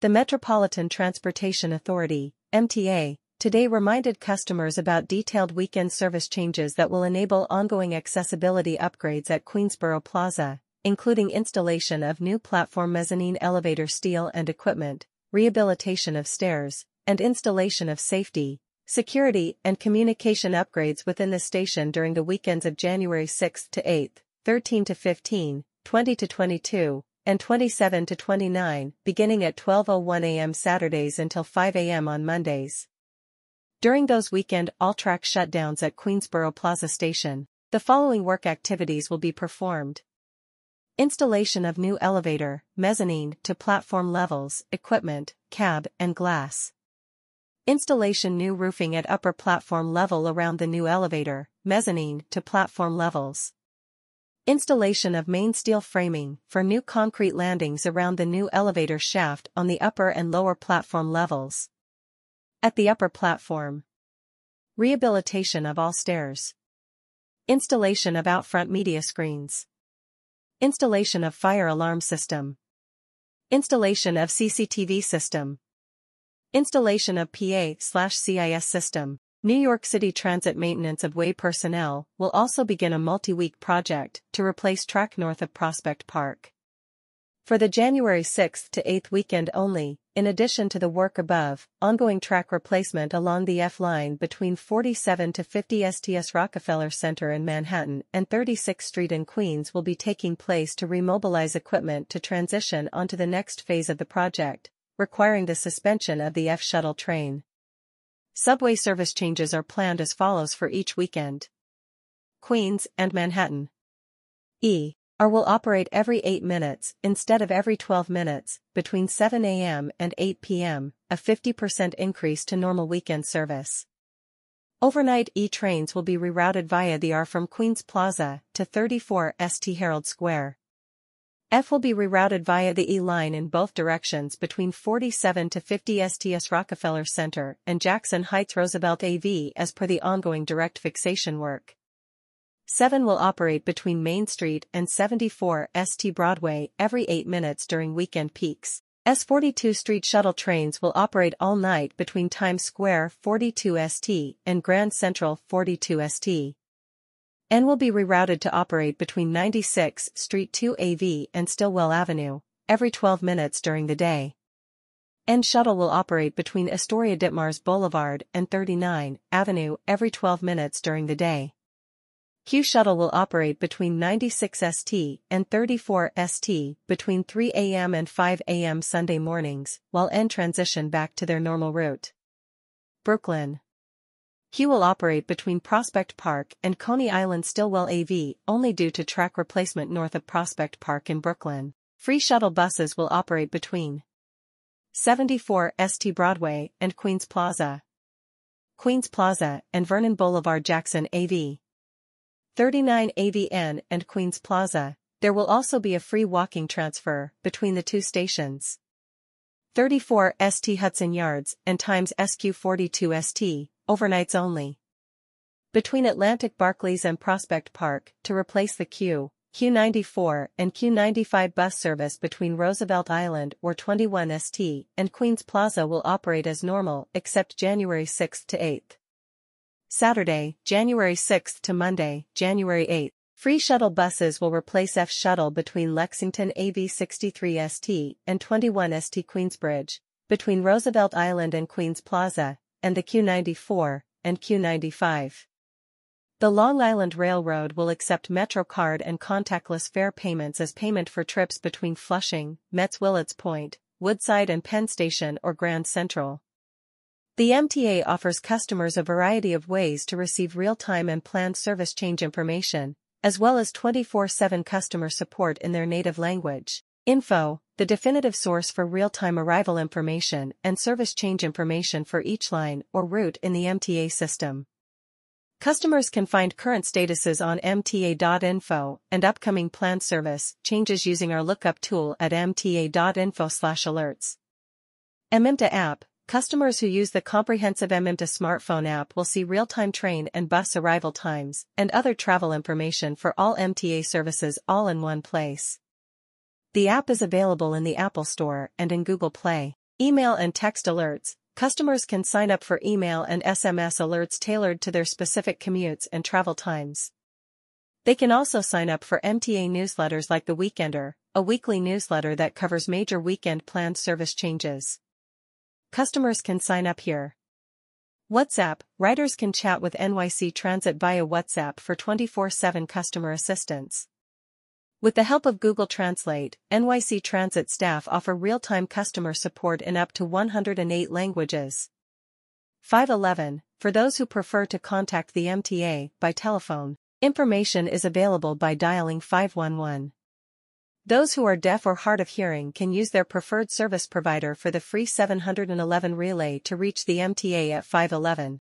The Metropolitan Transportation Authority, MTA, today reminded customers about detailed weekend service changes that will enable ongoing accessibility upgrades at Queensboro Plaza, including installation of new platform mezzanine elevator steel and equipment, rehabilitation of stairs, and installation of safety, security, and communication upgrades within the station during the weekends of January 6 to 8, 13 to 15, 20 to 22, and 27 to 29, beginning at 12.01 a.m. Saturdays until 5 a.m. on Mondays. During those weekend all-track shutdowns at Queensboro Plaza Station, the following work activities will be performed. Installation of new elevator, mezzanine to platform levels, equipment, cab, and glass. Installation new roofing at upper platform level around the new elevator, mezzanine to platform levels. Installation of main steel framing for new concrete landings around the new elevator shaft on the upper and lower platform levels. At the upper platform. Rehabilitation of all stairs. Installation of out-front media screens. Installation of fire alarm system. Installation of CCTV system. Installation of PA/CIS system. New York City Transit maintenance of way personnel will also begin a multi-week project to replace track north of Prospect Park. For the January 6th to 8th weekend only, in addition to the work above, ongoing track replacement along the F-line between 47 to 50 STS Rockefeller Center in Manhattan and 36th Street in Queens will be taking place to remobilize equipment to transition onto the next phase of the project, requiring the suspension of the F-shuttle train. Subway service changes are planned as follows for each weekend. Queens and Manhattan. E. R will operate every 8 minutes instead of every 12 minutes, between 7 a.m. and 8 p.m., a 50% increase to normal weekend service. Overnight E-trains will be rerouted via the R from Queens Plaza to 34 St. Herald Square. F will be rerouted via the E line in both directions between 47 to 50 STS Rockefeller Center and Jackson Heights Roosevelt AV as per the ongoing direct fixation work. 7 will operate between Main Street and 74 St Broadway every 8 minutes during weekend peaks. S42 Street shuttle trains will operate all night between Times Square 42 St and Grand Central 42 St. N will be rerouted to operate between 96 Street 2 AV and Stillwell Avenue, every 12 minutes during the day. N shuttle will operate between Astoria Ditmars Boulevard and 39 Avenue every 12 minutes during the day. Q shuttle will operate between 96 ST and 34 ST between 3 a.m. and 5 a.m. Sunday mornings, while N transition back to their normal route. Brooklyn Q will operate between Prospect Park and Coney Island Stillwell AV only due to track replacement north of Prospect Park in Brooklyn. Free shuttle buses will operate between 74 St. Broadway and Queens Plaza. Queens Plaza and Vernon Boulevard Jackson AV. 39 AVN and Queens Plaza. There will also be a free walking transfer between the two stations. 34 St. Hudson Yards and times SQ42 ST overnights only. Between Atlantic Barclays and Prospect Park, to replace the Q, Q94 and Q95 bus service between Roosevelt Island or 21 ST and Queens Plaza will operate as normal except January 6 to 8. Saturday, January 6 to Monday, January 8. Free shuttle buses will replace F shuttle between Lexington AV 63 ST and 21 ST Queensbridge, between Roosevelt Island and Queens Plaza, and the Q94 and Q95. The Long Island Railroad will accept MetroCard and contactless fare payments as payment for trips between Flushing, Mets Willets Point, Woodside and Penn Station or Grand Central. The MTA offers customers a variety of ways to receive real-time and planned service change information, as well as 24-7 customer support in their native language. Info, the definitive source for real-time arrival information and service change information for each line or route in the MTA system. Customers can find current statuses on mta.info and upcoming planned service changes using our lookup tool at mta.info/alerts. MYmta app Customers who use the comprehensive MYmta smartphone app will see real-time train and bus arrival times and other travel information for all MTA services all in one place. The app is available in the Apple Store and in Google Play. Email and text alerts. Customers can sign up for email and SMS alerts tailored to their specific commutes and travel times. They can also sign up for MTA newsletters like The Weekender, a weekly newsletter that covers major weekend planned service changes. Customers can sign up here. WhatsApp, riders can chat with NYC Transit via WhatsApp for 24-7 customer assistance. With the help of Google Translate, NYC Transit staff offer real-time customer support in up to 108 languages. 511, for those who prefer to contact the MTA by telephone, information is available by dialing 511. Those who are deaf or hard of hearing can use their preferred service provider for the free 711 relay to reach the MTA at 511.